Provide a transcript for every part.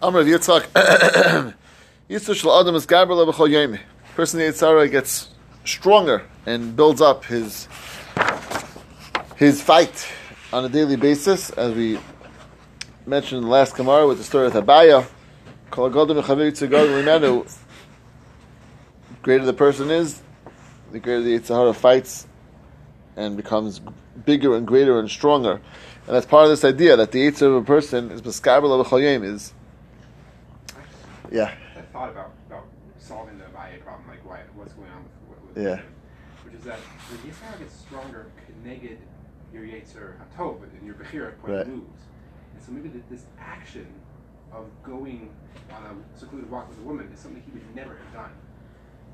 Amr Yitzchak. Yitzchak shel Adam is Gabriel b'chol yom. Person Yitzhara gets stronger and builds up his his fight on a daily basis, as we mentioned in the last Gemara with the story of Abaye. Limenu. Greater the person is, the greater the Yitzhara fights and becomes bigger and greater and stronger. And that's part of this idea that the Yitzhar of a person is is yeah. I thought about, about solving the Abaye problem, like why, what's going on with, with Yeah. which is that the Yitzhar gets stronger, connected your Yetzer Hatov and your Bechira point Right. moves. And so maybe this action of going on a secluded walk with a woman is something he would never have done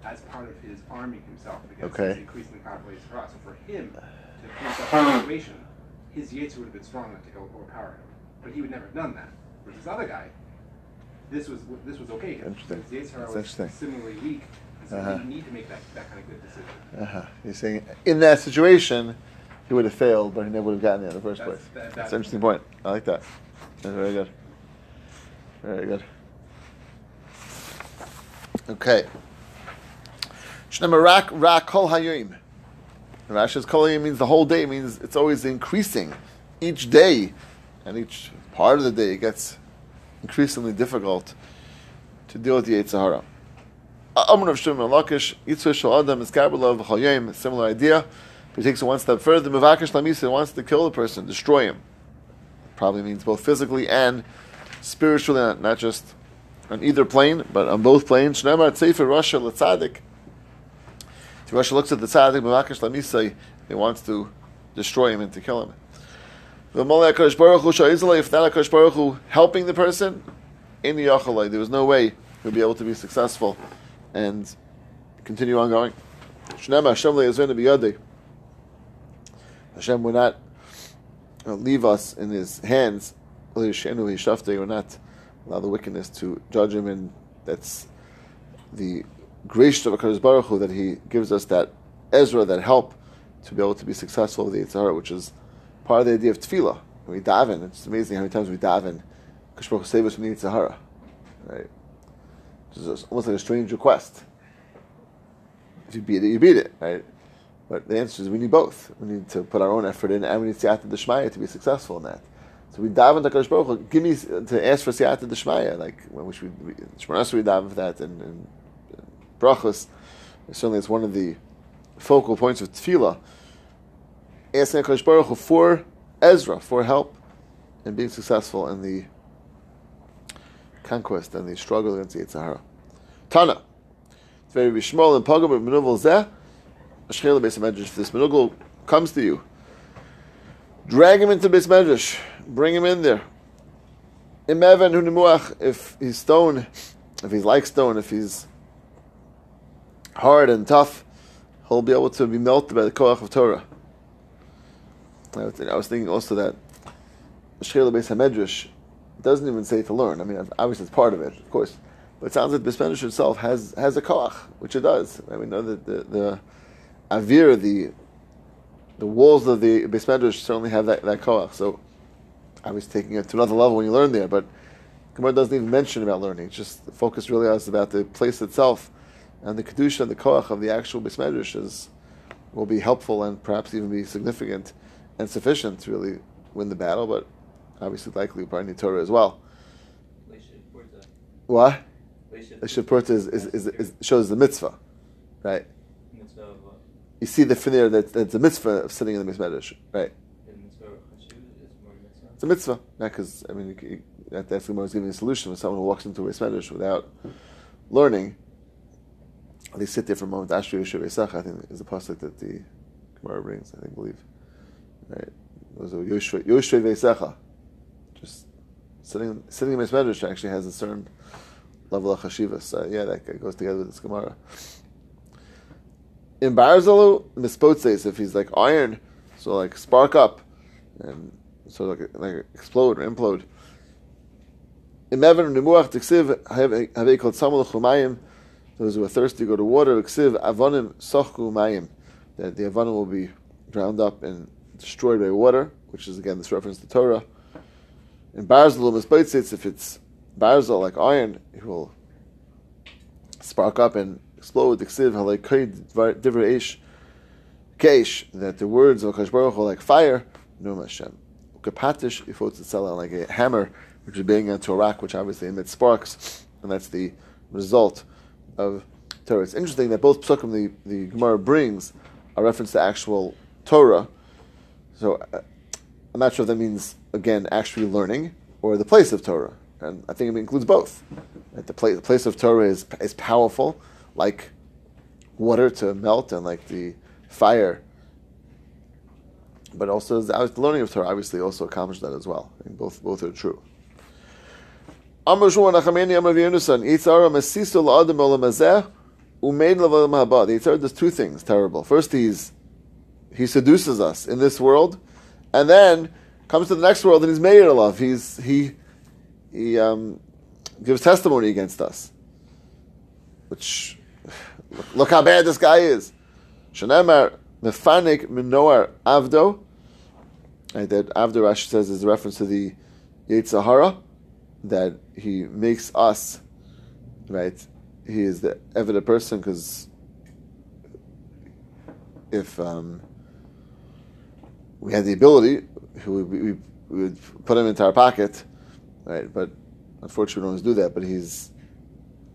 as part of his arming himself against Okay. increasingly powerful Yitzhar. So for him to face that situation, his Yetzer would have been strong enough to overpower him. But he would never have done that. Whereas this other guy, this was this was okay. Interesting. That's was interesting. similarly weak, and so Uh-huh. need to make that, that kind of good decision. Uh-huh. You're saying in that situation, he would have failed, but he never would have gotten there in the first That's- place. that- That's that- an interesting point. I like that. That's very good. Very good. Okay. Shnema rak kol hayom. Rashi's kol hayom means the whole day. It means it's always increasing. Each day, and each part of the day, it gets increasingly difficult to deal with the Yitzhahara. Amr of Shimon Lakish, is Kabbalah of similar idea. But he takes it one step further. Mavakish Lamisa wants to kill the person, destroy him. Probably means both physically and spiritually, not, not just on either plane, but on both planes. Shnemar Tzefer Rasha Latzadik. If Rasha looks at the Tzadik, Mavakish Lamisa, he wants to destroy him and to kill him. The Malay Baruch Hu if not HaKadosh Baruch Hu helping the person, in the Yachalai, there was no way he would be able to be successful and continue on going. Hashem will not leave us in His hands. Le'yishenu hishaftei, or not allow the wickedness to judge him, and that's the grace of Hakadosh Baruch Hu that He gives us that Ezra, that help to be able to be successful with the Yitzhar, which is part of the idea of tefillah. When we daven, it's amazing how many times we daven. Hakadosh Baruch save us from the Yitzhara, right? It's almost like a strange request. If you beat it, you beat it, right? But the answer is we need both. We need to put our own effort in, and we need siyata d'shmaya to be successful in that. So we daven to Kadosh give me to ask for siyata d'shmaya, like we should, we, we daven for that, and, and, and brachos. Certainly, it's one of the focal points of tefillah. Asking Kadosh Baruch Hu for Ezra, for help, in being successful in the conquest and the struggle against the Yitzhahara. Tana. It's very Bishmol and Pagam, but Menuvel Zeh, Ashkela Beis Medrash. If this Menuvel comes to you, drag him into Beis bring him in there. Imevan Hunimuach, if he's stone, if he's like stone, if he's hard and tough, he'll be able to be melted by the Koach of Torah. I was I was thinking also that Ashkela Beis Medrash doesn't even say to learn. I mean, obviously it's part of it, of course. But it sounds like the Spanish itself has has a koach, which it does. I mean, know that the, the avir, the the walls of the Beis Medrash certainly have that, that koach. So I was taking it to another level when you learn there, but Gemara doesn't even mention about learning. It's just the focus really is about the place itself, and the kedusha the koach of the actual Beis is will be helpful and perhaps even be significant and sufficient to really win the battle. But obviously, likely we probably need Torah as well. What? The Shapurta is, is, is, is, shows the mitzvah, right? You see the finir that that's a mitzvah of sitting in the Medrash, right? It's a mitzvah, not because I mean you, that, that's the giving a solution for someone who walks into a Medrash without learning. They sit there for a moment. Ashri Esach, I think, is the pasuk that the Gemara brings. I think, believe, right? Those are Yoshev Esacha. Just sitting sitting in the Medrash actually has a certain level of chashivas. So yeah, that goes together with this Gemara. In Barzalu, mispotses, if he's like iron, so like spark up, and so like like explode or implode. In Mevan Nemuach Tiksiv Havei called Samuel Chumayim. Those who are thirsty go to water. Tiksiv Avonim Sochku Mayim. That the Avonim will be drowned up and destroyed by water, which is again this reference to Torah. In Barzalu mispotses, if it's barzel, like iron, it will spark up and explode. Keish, that the words of Hakadosh Baruch are like fire. Num Hashem. Ukapatish ifotz itzela like a hammer, which is being into a rock, which obviously emits sparks, and that's the result of Torah. It's interesting that both psukim the, the Gemara brings are reference to actual Torah. So uh, I'm not sure if that means again actually learning or the place of Torah, and I think it includes both. That the place the place of Torah is is powerful, like water to melt, and like the fire. But also the learning of Torah obviously also accomplished that as well. I think both both are true. The Yitzara does two things terrible. First, he's he seduces us in this world, and then comes to the next world and he's made of love. He's he he um, gives testimony against us, which look, how bad this guy is. Shanemar mefanik minoar avdo. That avdo Rashi says is a reference to the Yetzirah that he makes us, right? He is the evident person because if um, we had the ability, we, we, we, would put him into our pocket, right? But unfortunately, we don't always do that. But he's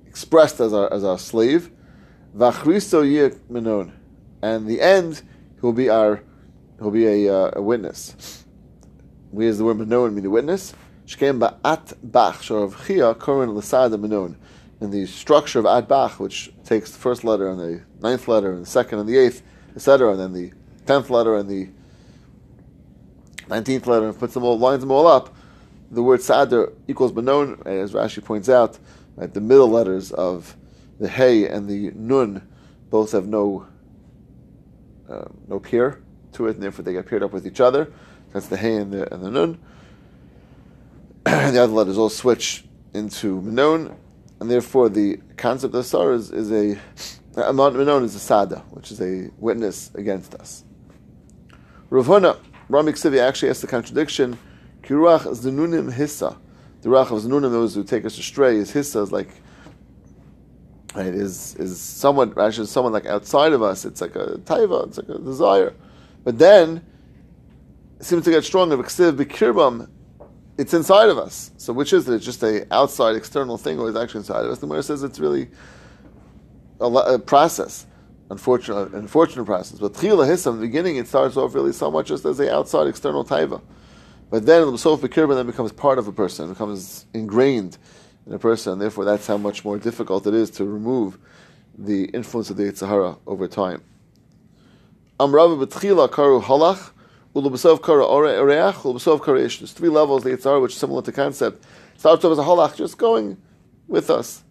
expressed as our as our slave. Vachristo and the end he will be our he'll be a, uh, a witness. We as the word menon mean the witness. Shkem ba'at bach of chia korin l'sada menon. In the structure of at bach, which takes the first letter and the ninth letter and the second and the eighth, etc., and then the tenth letter and the nineteenth letter, and puts them all lines them all up. The word sadr equals menon, as Rashi points out. Right, the middle letters of the hey and the nun both have no uh, no pair to it, and therefore they get paired up with each other. That's the hey and the and the nun the other letters all switch into Menon, and therefore the concept of Sar is, is a Menon is a Sada, which is a witness against us. Ravuna, Ramik Sivi actually has the contradiction, Kiruach Zanunim Hissa. The Ruach of Zanunim, those who take us astray, is Hissa, is like right, is is somewhat actually someone like outside of us. It's like a taiva, it's like a desire. But then it seems to get stronger. Ksiv b'kirbam it's inside of us. So which is it? It's just a outside external thing, or is actually inside of us? The Gemara says it's really a, a process, unfortunate, unfortunate process. But Tchila Hissam, in the beginning, it starts off really somewhat just as a outside external taiva. But then the Sof Bekirban then becomes part of a person, becomes ingrained in a person, and therefore that's how much more difficult it is to remove the influence of the Yitzhahara over time. Amrava B'tchila Karu Halach, there's three levels the Yitzhar, which is similar to concept. Starts off as a halach, just going with us.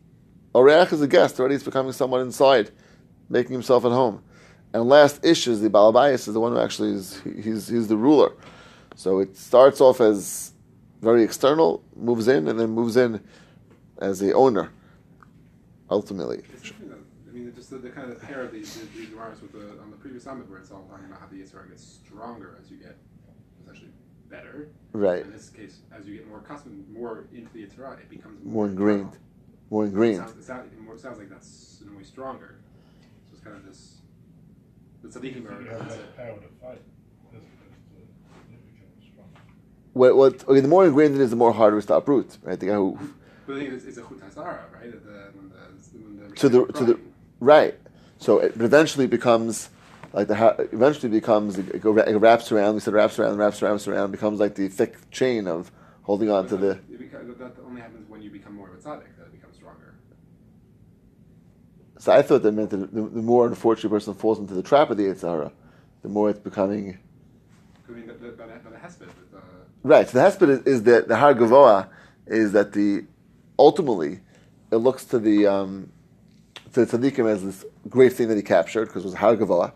Oreach is a guest, already he's becoming someone inside, making himself at home. And last ish is the Balabayas, is the one who actually is, he's, he's the ruler. So it starts off as very external, moves in, and then moves in as the owner, ultimately. I mean, just the, the, kind of pair of these, these with the, on the previous summit where it's all talking about how the Yitzhar gets stronger as you get essentially better. Right. In this case, as you get more accustomed, more into the Yitzhar, it becomes more, more ingrained. More ingrained. It sounds, it, sounds, it sounds like that's in a way stronger. So it's kind of this. The tzaddikim are. You have that power to fight. Uh, what, what, okay, the more ingrained it is, the more harder it is to uproot, right? The guy who. But the thing is, it's a chut right? The, when the, when the to the, to the, right. So it eventually becomes like the eventually becomes it, it wraps around. We said wraps around, wraps around, wraps around. Becomes like the thick chain of holding on to the. that only happens when you become more of a tzaddik. That it becomes stronger. So I thought that meant that the, the more unfortunate person falls into the trap of the Yitzhara, the more it's becoming. I mean, the, the, the, the hesped. The, right. So the hesped is, is that the har gavoa is that the ultimately it looks to the um, to the tzaddikim as this great thing that he captured because it was har gavoa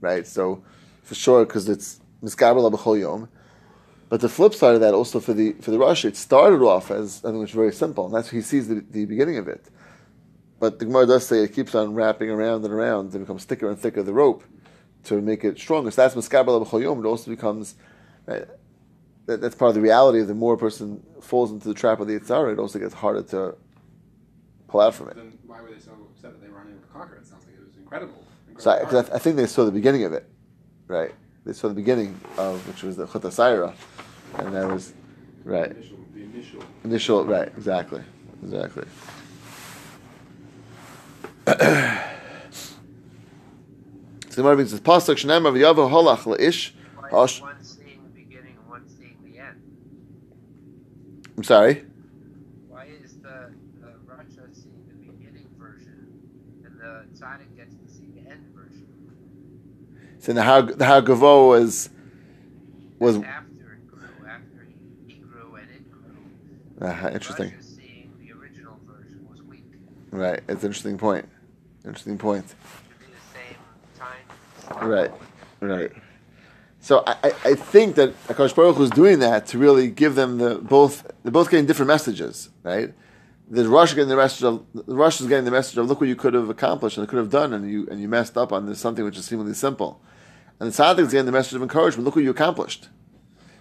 right? So for sure, because it's miskabel b'chol yom. But the flip side of that, also for the for the Rashi, it started off as I think it's very simple, and that's what he sees the, the beginning of it. But the Gemara does say it keeps on wrapping around and around and becomes thicker and thicker the rope to make it stronger. So that's miskabel b'chol yom. It also becomes right, that, that's part of the reality. The more a person falls into the trap of the Yitzhara, it also gets harder to pull out from it. Then why were they so upset that they were unable to conquer it? Sounds like it was incredible. So, incredible because I, I think they saw the beginning of it, right? They saw the beginning of which was the Chutta Saira, and that was the right initial, the initial. initial right exactly exactly. So the Gemara says pasuk shenamar v'yavo holach leish. Is one seeing the beginning and one seeing the end? I'm sorry. Why is the, the Rasha seeing the beginning version and the Tzaddik gets to see the end version? So the how the how Gavo was was after it grew, after he, he grew and it grew. uh, interesting. Rasha seeing the original version was weak. Right, it's an interesting point. Interesting point. Should be the same time. Right, right. So I, I- think that Akash Baruch is doing that to really give them the both. They're both getting different messages, right? The Rush getting the message of the Rush is getting the message of look what you could have accomplished and could have done, and you and you messed up on this something which is seemingly simple. And the Tzaddik is getting the message of encouragement. Look what you accomplished.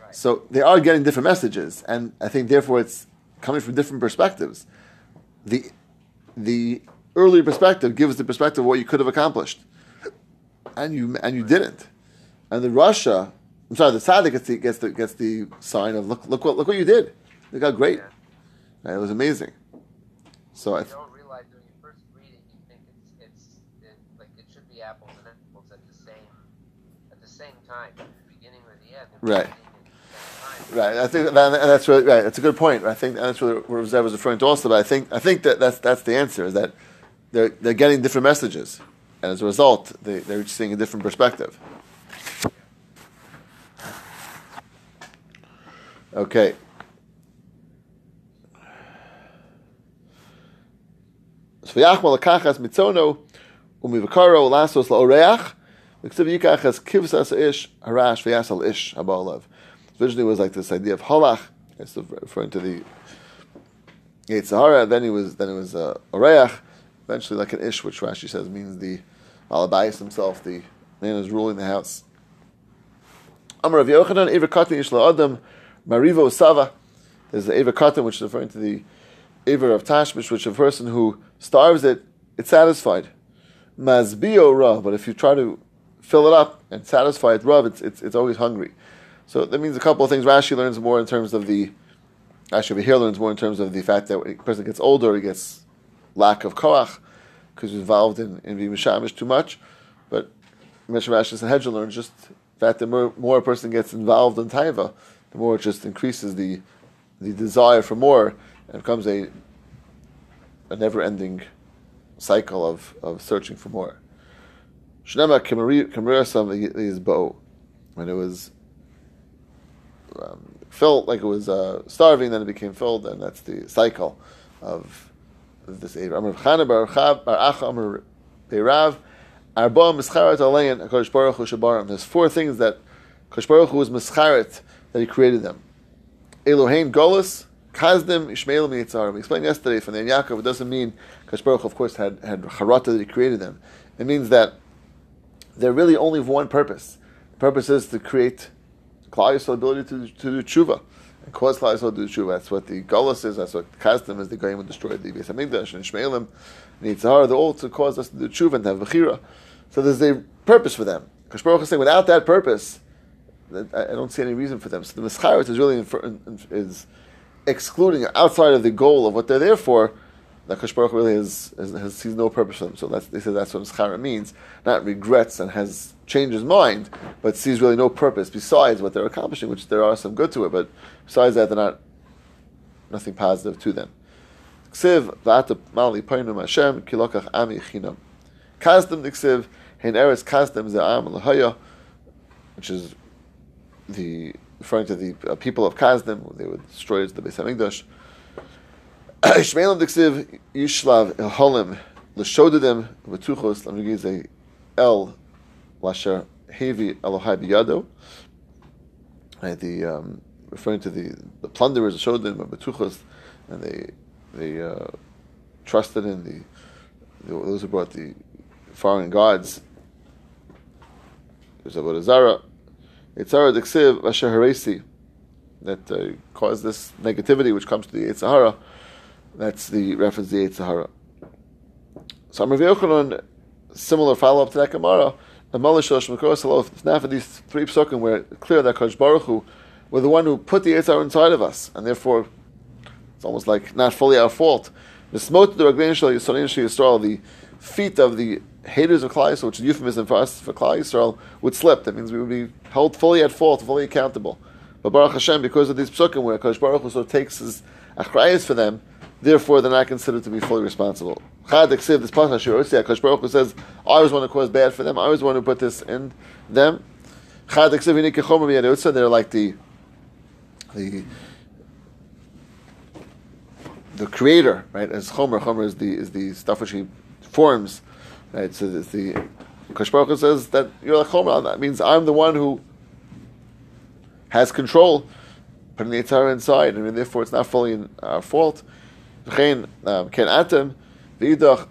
Right. So they are getting different messages, and I think therefore it's coming from different perspectives. The the earlier perspective gives the perspective of what you could have accomplished, and you and you didn't. And the Rasha, I'm sorry, the Tzaddik gets the gets the gets the sign of look look what look what you did. Look how great. Yeah. It was amazing. So I You th- don't realize when you first read it, you think it's it's it, like it should be apples and apples at the same at the same time, beginning or the end. Right. beginning at the same time. right, I think that, and that's really right. That's a good point. I think that's what what I was referring to also. But I think I think that that's that's the answer is that they're they're getting different messages, and as a result, they they're seeing a different perspective. Okay. So v'yachmal lekachas mitzono umivakaro lasos laoreach v'ksiv yikachas kivsas ish harash v'yasal ish habalav. Originally it was like this idea of halach. It's referring to the Yitzhara. Then he was then it was uh, oreach. Eventually like an ish, which Rashi says means the Alabais himself, the man who's ruling the house. Amar Rav Yochanan, Eva Yishla Adam, Marivo Sava. There's the Eva which is referring to the Eva of Tashmish, which a person who starves it, it's satisfied. Mazbio Rav, but if you try to fill it up and satisfy it, Rav, it's, it's, it's always hungry. So that means a couple of things. Rashi learns more in terms of the, Rashi over here learns more in terms of the fact that when a person gets older, he gets lack of koach, because he's involved in, in being mishamish too much. But Meshach Rashi and Hedger learns just that the more, more a person gets involved in taiva, the more it just increases the the desire for more and becomes a a never ending cycle of, of searching for more. Shnema Kamariyasam is bow. When it was um, filled like it was uh, starving, then it became filled, and that's the cycle of this. There's four things that Hakadosh was Mischaret that He created them. Elohein Golus Kazdim Ishmael Mitzar. We explained yesterday from the Yaakov. It doesn't mean Hakadosh of course, had had Charata that He created them. It means that they're really only for one purpose. The purpose is to create Klal ability to, to do tshuva and cause Klal Yisrael to do tshuva. That's what the Golas is. That's what Kazdim is. The Goyim would destroy the Beis Hamikdash and Ishmaelim and Yitzhar. They're all to cause us to do tshuva and to have v'chira. So there's a purpose for them. Kash Baruch is saying without that purpose, I don't see any reason for them. So the Mischaret is really infer- is excluding outside of the goal of what they're there for. That Kashbarach really is, is, has, sees no purpose for them. So they say that's what Mischaret means. Not regrets and has changed his mind, but sees really no purpose besides what they're accomplishing, which there are some good to it. But besides that, they're not nothing positive to them. Ksiv v'ata mali painum Hashem kilokach ami chinam. Kazdem diksiv hein eretz ze'am lahaya, which is the referring to the uh, people of Kazdem. They were destroyed the Beis Hamikdash. Ishmaelim diksiv yishlav holim l'shodedem v'tuchos l'migizei el lasher hevi Elohai. Right, the um, referring to the the plunderers showed them betuchos, and they they uh, trusted in the, the those who brought the foreign gods. There's Avodah Zarah. Yitzhara diksiv asher haresi. that uh, cause this negativity which comes to the Sahara. That's the reference to the Sahara. So Amr Yochanan, similar follow up to that Gemara. Shalosh Now for these three psukim where clear that Kosh Baruch Hu were the one who put the Yitzhar inside of us, and therefore it's almost like not fully our fault. The smote the the feet of the haters of Klal Yisrael, which is euphemism for us for Klal Yisrael, would slip. That means we would be held fully at fault, fully accountable. But Baruch Hashem, because of these psukim where Kosh Baruch Hu sort of takes his achrayas for them, therefore they're not considered to be fully responsible. Chad Eksiv, this pasuk says, I was one who caused bad for them, I was one who put this in them. Chad Eksiv, they're like the the the creator, right? As Chomer, Chomer is the is the stuff which he forms, right? So it's the Kosh Baruch Hu says that you're like Chomer. That means I'm the one who has control, putting the Yitzhar inside, I and therefore it's not fully our fault. Um, Ken atem v'idach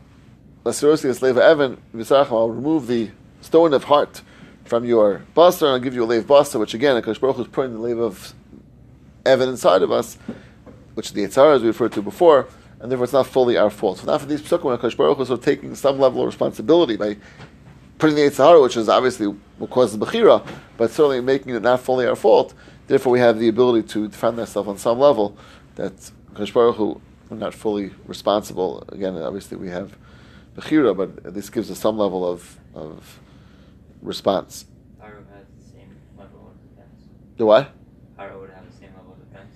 lasirosi slave evan v'sarachim. I'll remove the stone of heart from your basa, and I'll give you a lave basa, which again, Kosh Baruch Hu is putting the lave of evan inside of us, which the Yitzhar as we referred to before, and therefore it's not fully our fault. So now for these psukim, when Kosh Baruch Hu is taking some level of responsibility by putting the Yitzhar, which is obviously will cause the Bechira, but certainly making it not fully our fault. Therefore, we have the ability to defend ourselves on some level that Kosh Baruch Hu, we're not fully responsible. Again, obviously, we have Bechira, but this gives us some level of, of response. Paro has the same level of defense. Do what? Paro would have the same level of defense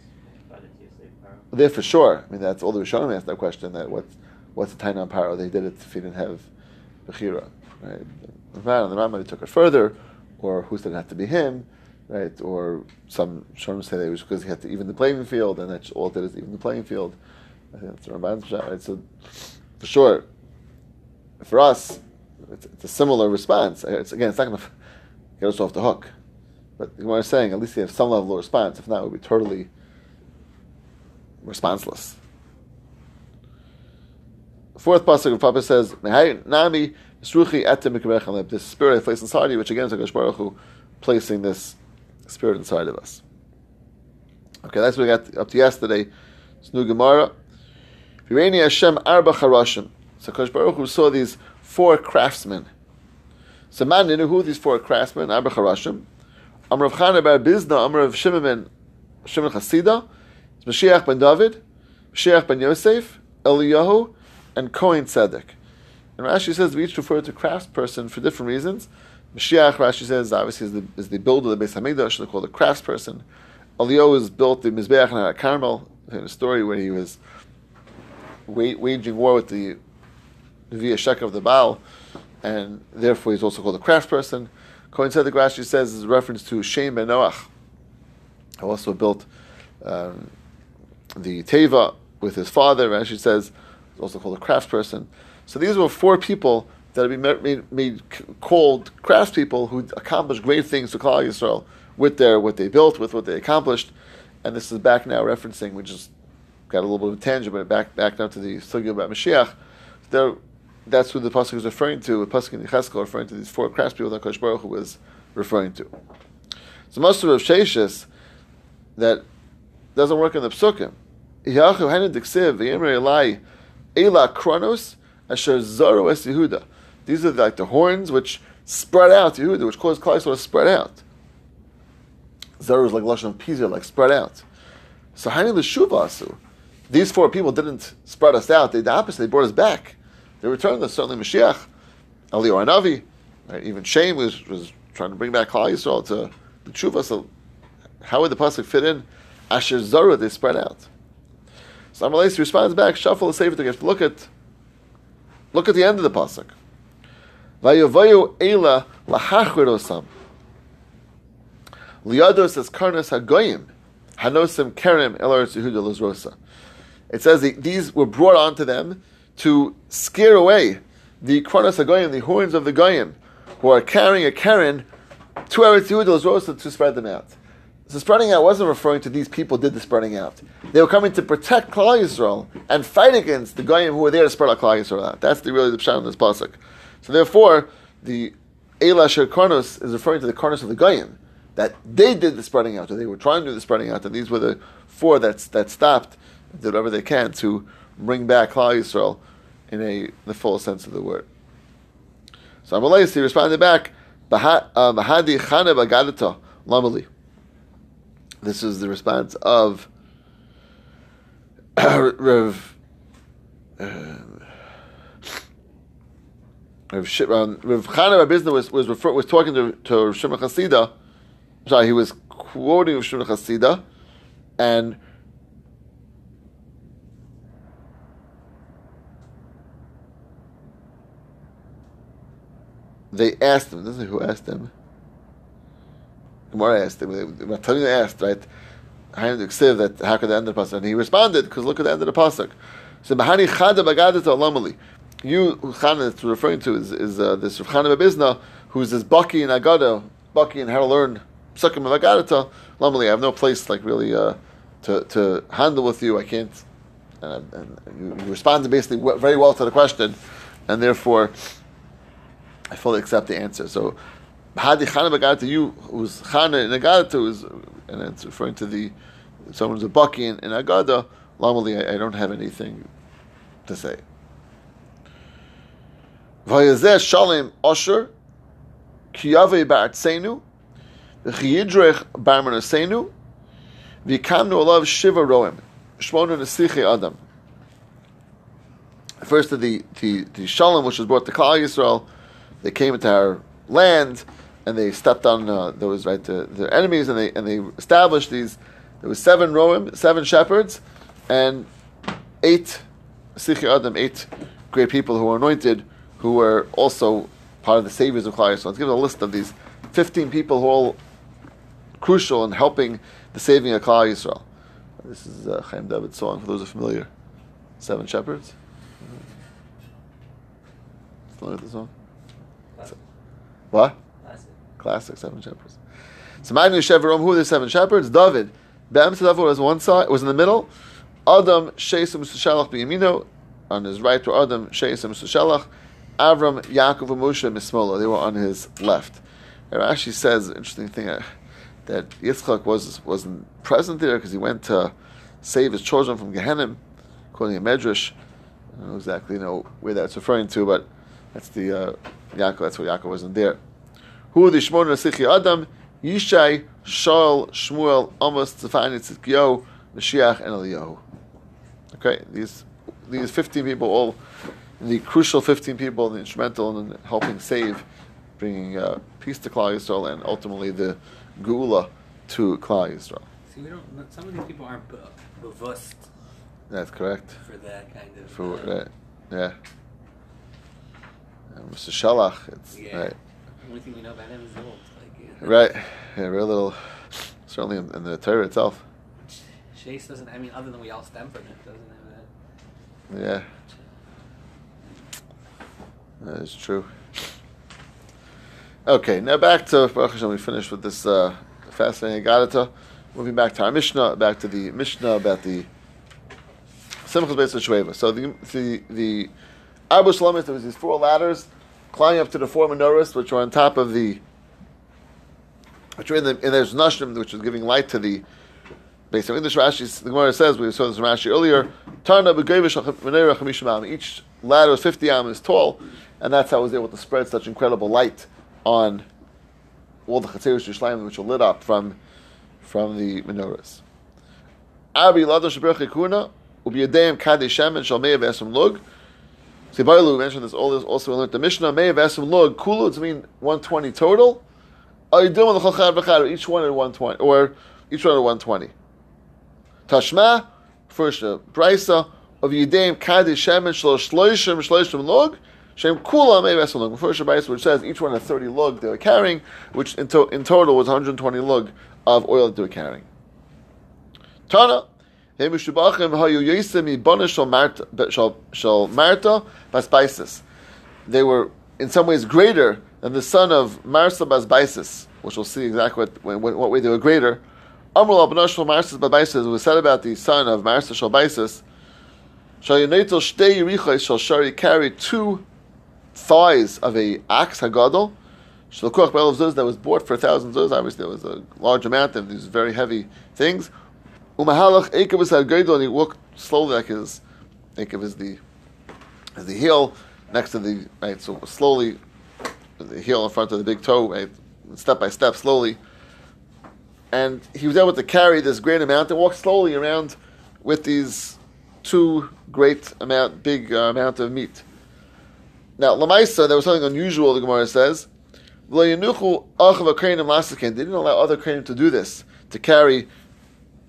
the There for sure. I mean, that's all the Rishonim asked that question. That what's what's the on Paro? They did it if he didn't have Bechira, right? The Rambam took it further, or who said it had to be him, right? Or some Shonim say that it was because he had to even the playing field, and that's all it did is even the playing field. I think that's the Ramban's shot, right? So, for sure, for us, it's, it's a similar response. It's, again, it's not going to get us off the hook. But what I'm saying at least you have some level of response. If not, would be totally responseless. Fourth pasuk of Papa says, "Nami This spirit I place inside you, which again is Hakadosh Baruch Hu placing this spirit inside of us. Okay, that's what we got up to yesterday. It's new Gemara. Vireni Hashem arba charashim. So Hakadosh Baruch Hu saw these four craftsmen. So man knew who these four craftsmen arba charashim. Amr of Chana bar Bizna, Amr of Shimon Shimon Mashiach ben David, Mashiach ben Yosef, Eliyahu, and Kohen Tzedek. And Rashi says we each refer to craftsperson for different reasons. Mashiach, Rashi says, obviously is the, is the builder of the Beis Hamikdash, they call the craftsperson. Eliyahu is built the Mizbeach and Carmel, in a story where he was waging war with the Via Shek of the Baal, and therefore he's also called a craftsperson. Kohen Tzedek, Rashi says, is a reference to Shem ben Noach, who also built um, the Teva with his father. Rashi says, also called a craftsperson. So these were four people that have been made, made, called craftspeople who accomplished great things to Klal Yisrael with their what they built, with what they accomplished. And this is back now referencing, which just got a little bit of a tangent, but back back now to the sugya about Mashiach. There, that's who the pasuk is referring to. The pasuk in Yecheskel referring to these four craftspeople that Kosh Baruch was referring to. So most of Sheshis that doesn't work in the psukim. Yahu Hanan Elai Ela Kronos Asher Zoro Es Yehuda. These are like the horns which spread out Yehuda, which cause Klal to spread out. Zoro is like lashon of like spread out. So Hani L'Shuvasu. These four people didn't spread us out. They did the opposite. They brought us back. They returned us. Certainly Mashiach, Eliyahu Navi, right? even Shem was, was trying to bring back Klal Yisrael to the tshuva. So how would the pasuk fit in? Asher Zoro, they spread out. So Amalei responds back, shuffle the sefer together. Look at look at the end of the pasuk. Vayavayu ela lahachridosam. Liados as karnas hagoyim hanosim kerem elaretz Yehuda lozrosa. It says these were brought onto them to scare away the karnas hagoyim, the horns of the goyim, who are carrying a Karen to Eretz Yehuda lozrosa to spread them out. So spreading out wasn't referring to these people did the spreading out. They were coming to protect Klal Yisrael and fight against the Goyim who were there to spread out Klal Yisrael out. That's the, really the pshat of this pasuk. So therefore, the Eila Sher Karnos is referring to the Karnos of the Goyim, that they did the spreading out, or they were trying to do the spreading out, and these were the four that that stopped, did whatever they can to bring back Klal Yisrael in a the full sense of the word. So Amalei he responded back, "Baha- uh, "Bahadi chana bagadata lamali." This is the response of Rav. Uh, Rav, Sh- um, Rav Chana was was, refer- was talking to to Rav Shimon Chasida. Sorry, he was quoting Rav Shimon Chasida, and they asked him. This is who asked him. Gemara asked him. Matalina asked, right? That how could the end of the pasuk? And he responded because look at the end of the pasuk. So Mahani Chada Bagadat Alamali. You who Chana it's referring to is, is uh, this Rav Chana bar Bizna, who's this Baki and Agada, Baki and how to learn Sukkim of Agadata. I have no place like really uh, to to handle with you. I can't. And, and you, you responded basically very well to the question, and therefore I fully accept the answer. So Hadi Chana Bagadata, you who's Chana and Agadata, and it's referring to the someone's a Baki in, in Agada. Lamali, I, I don't have anything to say. Vayazeh Shalem Osher Kiyave Ba'atzenu V'chiyidrech Barmanasenu V'kamnu Olav Shiva Roem Shmona Nesiche Adam First of the, the, the Shalom which was brought to Klal Yisrael they came into our land and they stepped on uh, those right the, their enemies and they and they established these there was seven roim seven shepherds and eight Sichi Adam eight great people who were anointed who were also part of the saviors of Klal Yisrael. Let's give a list of these 15 people who are all crucial in helping the saving of Klal Yisrael. This is uh, Chaim David's song, for those who are familiar. Seven Shepherds. Familiar with the song? What? Classic. Classic Seven Shepherds. So Magnu Shevarim, who are the seven shepherds? David. Tzedavur was one side, was in the middle. Adam, Shesem, Sushalach, B'yamino. On his right were Adam, Shesem, Sushalach. Avram, Yaakov, and Moshe, Mismola. They were on his left. It actually says, interesting thing, uh, that Yitzchak was, wasn't present there because he went to save his children from Gehenna, according to Medrash. I don't know exactly know where that's referring to, but that's the uh, Yaakov, that's why Yaakov wasn't there. Who the Shmon Nasichi Adam, Yishai, Shaul, Shmuel, Amos, Tzafani, Tzidkiyo, Mashiach, and Eliyahu. Okay, these these 15 people, all the crucial 15 people, the instrumental in helping save, bringing uh, peace to Klal Yisrael, and ultimately the Gula to Klal Yisrael. See, we don't. Some of these people aren't be- bewusst That's correct. for that kind of. For uh, yeah. Mr. Shalach, it's Yeah. right, The only thing we know about him is old. Like, right, yeah, real little. Certainly in, in the Torah itself. Chase doesn't. I mean, other than we all stem from it, doesn't have that. Yeah, that is true. Okay, now back to Baruch Hashem. We finished with this uh, fascinating Agadata. Moving back to our Mishnah, back to the Mishnah about the Simchas Beis Shveva. So the the the Abu Shalomis, there was these four ladders climbing up to the four menorahs, which were on top of the, which were in the and there's Nashim, which was giving light to the. Based on English Rashi, the Gemara says we saw this in Rashi earlier. Each ladder is fifty amas tall, and that's how it was able to spread such incredible light on all the Chatzeros Yerushalayim which are lit up from from the menorahs. Abi ladosh berach kuna ubiyadayim kadesh shemen shal me'av esum lug. Sibailu mentioned this all this also learned the Mishnah me'av esum lug kulu it's mean one twenty total. Are you doing the chachar each one at one twenty or each one at one twenty? Tashma first uh, brisa of yidayim kadesh shemen shal shloishim shloishim lug. Shem Kula Me'av Esum Lug. First Shabbat, which says each one had 30 log they were carrying, which in, to- in total was 120 log of oil that they were carrying. Tana, They were in some ways greater than the son of Marsa Basbaisis, which we'll see exactly what, what, what way they were greater. Basbaisis was said about the son of Marsa Shal Baisis. Shal Yonetel Shtei Yerichos Shal Shari carried two thighs of a axe hagadol, of that was bought for a thousand Zuz. Obviously, there was a large amount of these very heavy things. Umahalach Eikav is and he walked slowly like his is the is the heel next to the right. So slowly, the heel in front of the big toe, right, step by step, slowly. And he was able to carry this great amount and walk slowly around with these two great amount, big uh, amount of meat. Now, Lamaisa, there was something unusual. The Gemara says. They didn't allow other kranim to do this to carry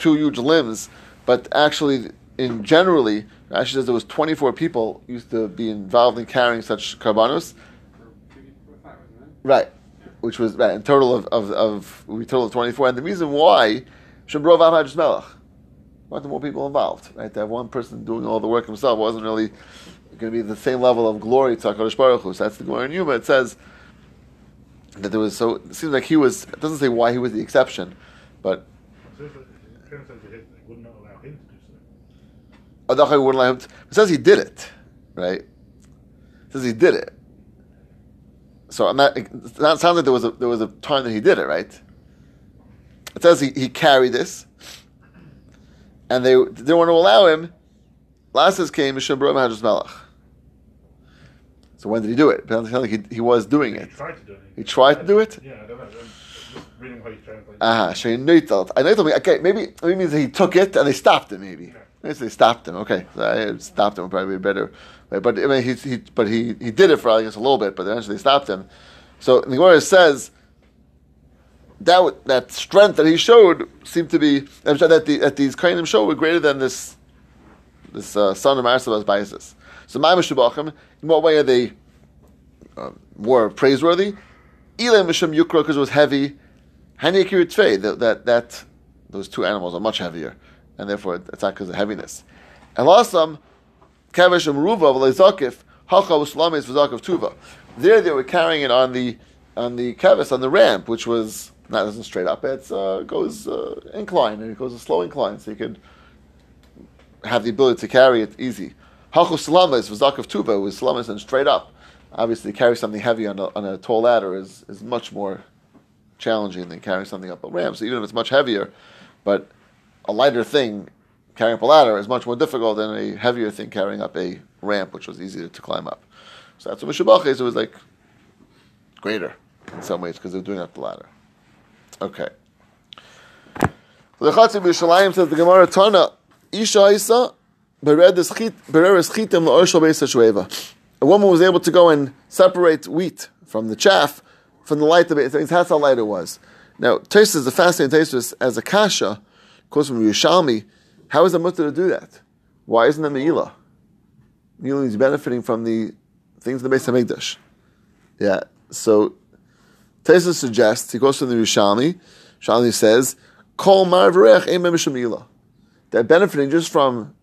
two huge limbs, but actually, in generally, Rashi says there was twenty four people used to be involved in carrying such karbanos. Right, which was right, in total of of, of we total of twenty four, and the reason why Shambrov Avhajus Melech wanted more people involved, right? To have one person doing all the work himself wasn't really going to be the same level of glory to Hakadosh Baruch Hu. So that's the Gemara in Yuma. It says that there was so it seems like he was. It doesn't say why he was the exception, but So if it it turns out that they would not allow him to do so. Adachai wouldn't let him. T- it says he did it, right? It says he did it. So I'm not. It sounds like there was a there was a time that he did it, right? It says he, he carried this, and they they didn't want to allow him. Last says came Mahadras Melech. So when did he do it? It sounds like he, he was doing He it. tried to do it. He tried to do it? Yeah, I don't know. Just reading what he's translating. Aha, so he neutelt. I neutelt me. Okay, maybe maybe means that he took it and they stopped him. Maybe maybe they stopped him. Okay, so I stopped him would probably be better. But I mean, he, he but he he did it for I guess a little bit, but eventually they stopped him. So the Gemara says that that strength that he showed seemed to be I'm sorry, that the that these kainim showed were greater than this this uh, son of Marsabas biases. So my Mishabachim, in what way are they uh, more praiseworthy? Elam Misham Yukra because it was heavy. Hanekir Tvei, that, that, those two animals are much heavier, and therefore it's not because of heaviness. And Lasam, Kavish and Ruva, V'lezakif, Hacha Uslamis V'zakif Tuva. There they were carrying it on the, on the Kavis, on the ramp, which was, not isn't straight up, it uh, goes uh, and it goes a slow incline, so you could have the ability to carry it easy. Hachu Salamis V'zakif Tuva was Salamis and straight up. Obviously, carry something heavy on a, on a tall ladder is, is much more challenging than carrying something up a ramp. So even if it's much heavier, but a lighter thing carrying up a ladder is much more difficult than a heavier thing carrying up a ramp, which was easier to climb up. So that's what Mishabach is. It was like greater in some ways because they're doing up the ladder. Okay. The Chatzim Yerushalayim says the Gemara Tana Isha Isa bereres chitim la'orshal beis hashveva. A woman was able to go and separate wheat from the chaff from the light of it. That's how light it was. Now, Taisa is a fascinating Taisa as a kasha, of course, from Yerushalmi. How is the mutter to do that? Why isn't it Me'ilah? Me'ilah is benefiting from the things in the base of Mikdash. Yeah, so Taisa suggests, he goes to the Yerushalmi, Yerushalmi says, Kol mar v'reach ein mem Me'ilah. They're benefiting just from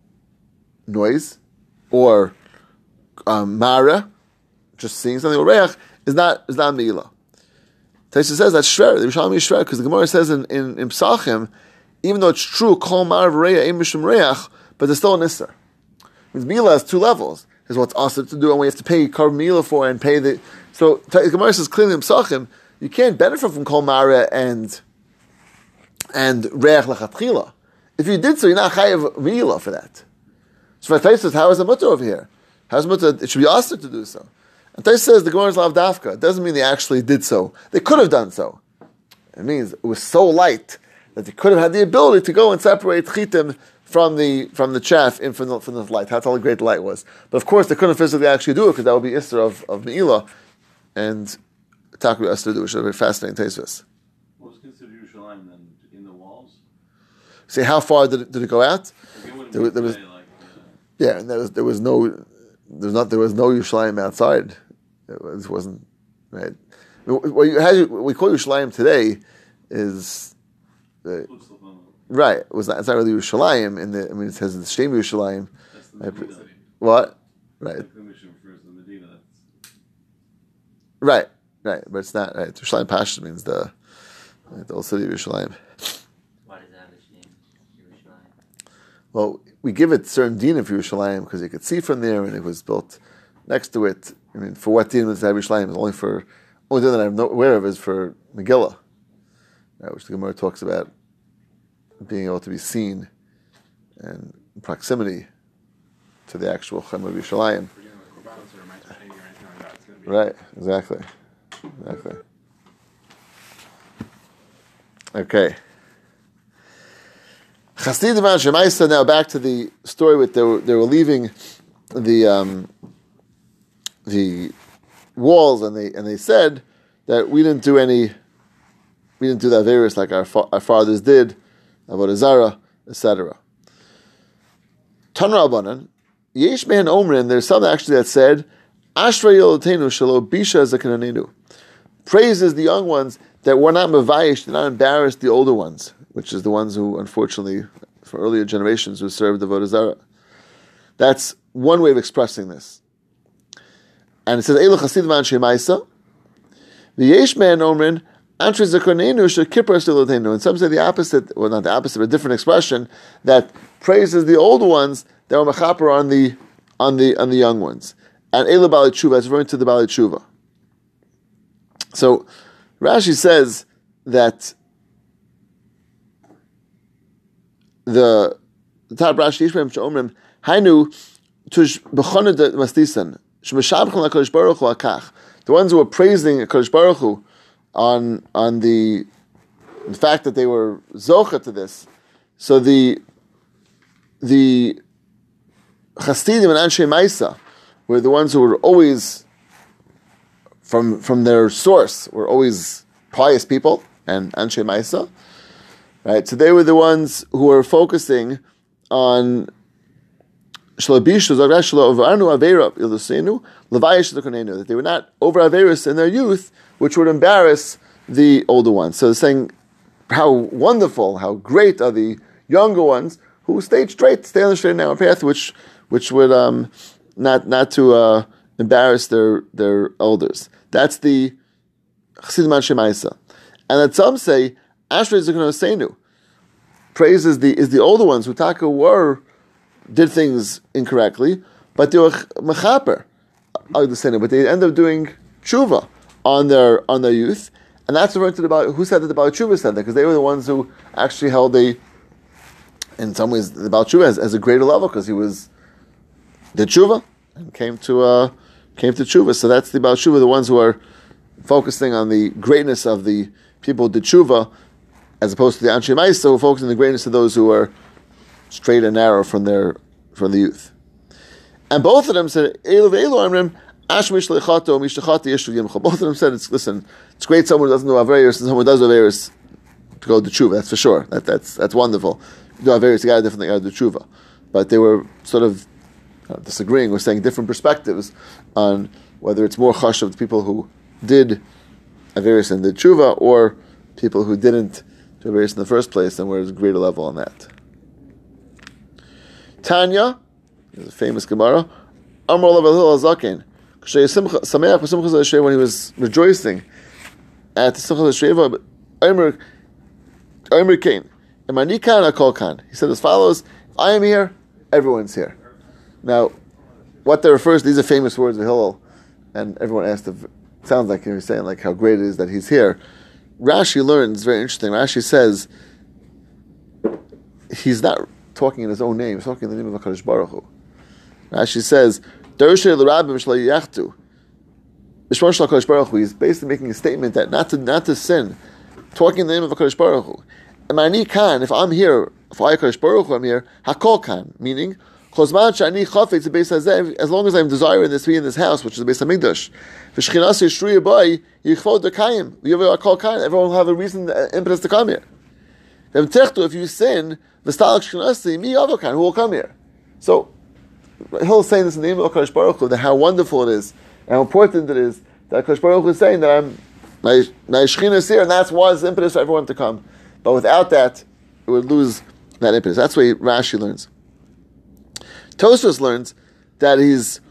noise or um, mara, just seeing something, or reach, is not, is not Me'ilah. Taisa says that's shver. The Yerushalmi is shver because the Gemara says in in, in Psachim, even though it's true, kol mar v'reya ein mishum reach, but there's still an isser. Means Mila has two levels. There's what's awesome to do, and we have to pay carb Mila for and pay the. So the Gemara says clearly in Psachim, you can't benefit from kol mara and and reach lechatchila. If you did so, you're not chayav Mila for that. So my face says, how is the mutter over here? How's mutter? It should be asked to do so. And Tais says the Gemara is lav dafka. It doesn't mean they actually did so. They could have done so. It means it was so light that they could have had the ability to go and separate chitim from the from the chaff in from the, from the light. That's how great the great light was. But of course, they couldn't physically actually do it because that would be Isra of, of Me'ilah. And Taku has to do, which is a very fascinating Taisvis. What was considered Yerushalayim then? In the walls? See, how far did it, did it go out? Like it There was- there was- like, uh, Yeah, and there was there was no there was not there was no Yerushalayim outside. It was wasn't right. What you had what we call Yerushalayim today is uh, looks like, right. It was not, it's not really Yerushalayim. In the I mean, it says the Shem Yerushalayim. That's the I- What? Right, Like the mission refers to the Medina. That's right, right. But it's not right. Yerushalayim Pashas means the right, the old city of Yerushalayim. Why does that have a name? Yerushalayim. Well, we give it certain din of Yerushalayim because you could see from there, and it was built next to it. I mean, for what din was Yerushalayim? Only for only thing that I'm not aware of is for Megillah, right, which the Gemara talks about being able to be seen and proximity to the actual Chem of Yerushalayim. Right, exactly. Exactly. Okay. Now back to the story with they were, they were leaving the um, the walls and they and they said that we didn't do any we didn't do that virus like our, fa- our fathers did, about Zarah, etc. Tan Rabbanan, Yesh Mehan Omrin, there's some actually that said, Ashra Yolotenu Shalo Bisha Zakananinu. Praises the young ones that were not mavayish, did not embarrass the older ones, which is the ones who, unfortunately, for earlier generations, who served the Avodah Zarah. That's one way of expressing this. And it says, Eilu Chasid Man Shemaisa, the Yesh Man Omrin, Antri Zakonenu Shekipper Stilotenu. And some say the opposite, well, not the opposite, but a different expression, that praises the old ones that were mechaper on the on the on the young ones. And Eilu Bali Tshuva, it's referring to the Bali Tshuva. So Rashi says that the top Rashi Yishmael Shomrim Hainu Tush Bechoned Mastisan Shmeshabchon Lakodesh Baruch Hu Akach. The ones who were praising Kodesh Baruch Hu on on the, the fact that they were zocha to this. So the the Chastidim and Anshe Maisa were the ones who were always from from their source were always pious people and Anshe Maisa. Right? So they were the ones who were focusing on Shalabishu Zagrashla over Arnu Avera Ilusenu, Levayish Zakonenu, that they were not over Averis in their youth, which would embarrass the older ones. So they're saying how wonderful, how great are the younger ones who stayed straight, stay on the straight and narrow path, which which would um, not not to uh, embarrass their their elders. That's the Chassidim Shemaisa. And that some say Ashrei Zakonenu praises the is the older ones who taka were did things incorrectly, but they were mechaper sinner, but they end up doing tshuva on their on their youth, and that's referring to the Baal, who said that the Baal Tshuva said that? Because they were the ones who actually held a, in some ways, the Baal Tshuva as, as a greater level because he was the tshuva and came to uh, came to tshuva. So that's the Baal Tshuva, the ones who are focusing on the greatness of the people who did tshuva, as opposed to the Anshe Maisa who focus on the greatness of those who are straight and narrow from their from the youth. And both of them said, Elu ve'elu amrim, ash mishlechato, mishlechati yeshu yimcha. Both of them said, it's, listen, it's great someone who doesn't know Averis and someone who does Averis to go to tshuva, that's for sure. That, that's, that's wonderful. You do Averis, you got a different thing, got to do tshuva. But they were sort of uh, disagreeing, or saying different perspectives on whether it's more chash of the people who did Averis and did tshuva, or people who didn't do Averis in the first place, and where there's a greater level on that. Tanya, there's a famous Gemara. Amar Lav Zaken. When he was rejoicing at the Simchas Sheva, Omer Kan. He said as follows: If I am here, everyone's here. Now, what that refers to, these are famous words of Hillel, and everyone asked if sounds like he was saying like how great it is that he's here. Rashi learns very interesting. Rashi says he's not talking in his own name. He's talking in the name of Hakadosh Baruch Hu. Rashi says, "Dershe l'rabim shlayachtu." Mishmar shel Hakadosh Baruch Hu. He's basically making a statement that not to not to sin, talking in the name of Hakadosh Baruch Hu. And ani kan, if I'm here, if I Hakadosh Baruch Hu, I'm here. Hakol kan, meaning. As long as I'm desiring this to be in this house, which is the base of Migdash, everyone will have a reason, uh, impetus to come here. If you sin, who will come here? So, Hill is saying this in the name of Akash Baruch Hu, that how wonderful it is, and how important it is, that Akash Baruch Hu is saying that I'm, my, my is here, and that's why it's impetus for everyone to come. But without that, it would lose that impetus. That's why Rashi learns. Tosfos learns that he's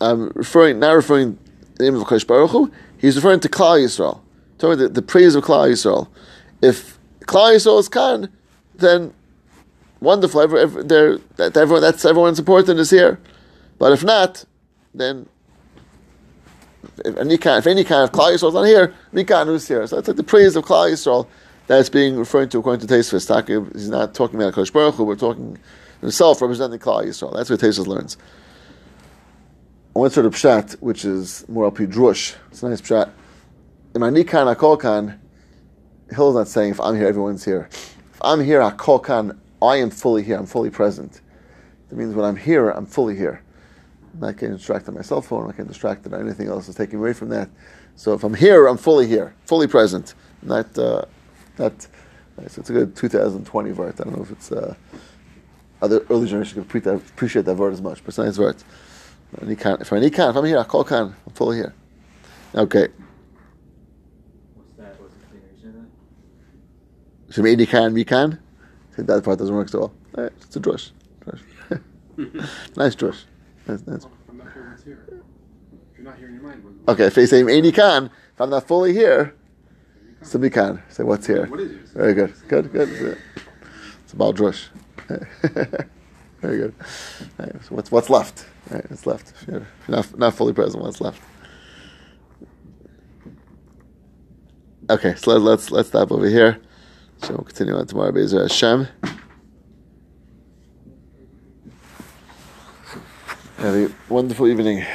um, referring, not referring the name of Akash Baruch Hu, he's referring to Klal Yisrael, talking the, the praise of Klal Yisrael. If Klal Yisrael is kan, then wonderful. Every, every, that everyone, that's everyone's important is here. But if not, then if any kind, if any kind of Klal Yisrael is not here, Mikan who's here. So it's like the praise of Klal Yisrael that's being referred to according to Teisvis. He's not talking about Kodesh Baruch Hu, we're talking himself representing Klal Yisrael. That's what Teisvis learns. Went to the Pshat, which is more up drush. It's a nice Pshat. In my Nikan Akolkan, Hill's not saying if I'm here, everyone's here. If I'm here, Akolkan, I am fully here, I'm fully present. That means when I'm here, I'm fully here. I'm not getting distracted on my cell phone, I'm not getting distracted anything else that's taking away from that. So if I'm here, I'm fully here, fully present. Not, uh, not, so it's a good 2020 word. I don't know if it's, uh, other early generations could appreciate that word as much, but it's a nice word. If I'm if I'm here, I call kan, I'm fully here. Okay. What's that? What's the continuation of that? So maybe can, we can. I that part doesn't work so well. All right, it's a drush. drush. nice drush. Nice, nice. I'm not sure what's here. If you're not here in your mind, what, Okay, if they say Adi can, if I'm not fully here, somebody can. Say what's here. what is yours? Very good. Good, good. It's about drush. Very good. Right, so what's what's left? Right, what's left? If you're not, not fully present, what's left? Okay, so let, let's let's stop over here. So we'll continue on tomorrow. Bezer Hashem. Have a wonderful evening.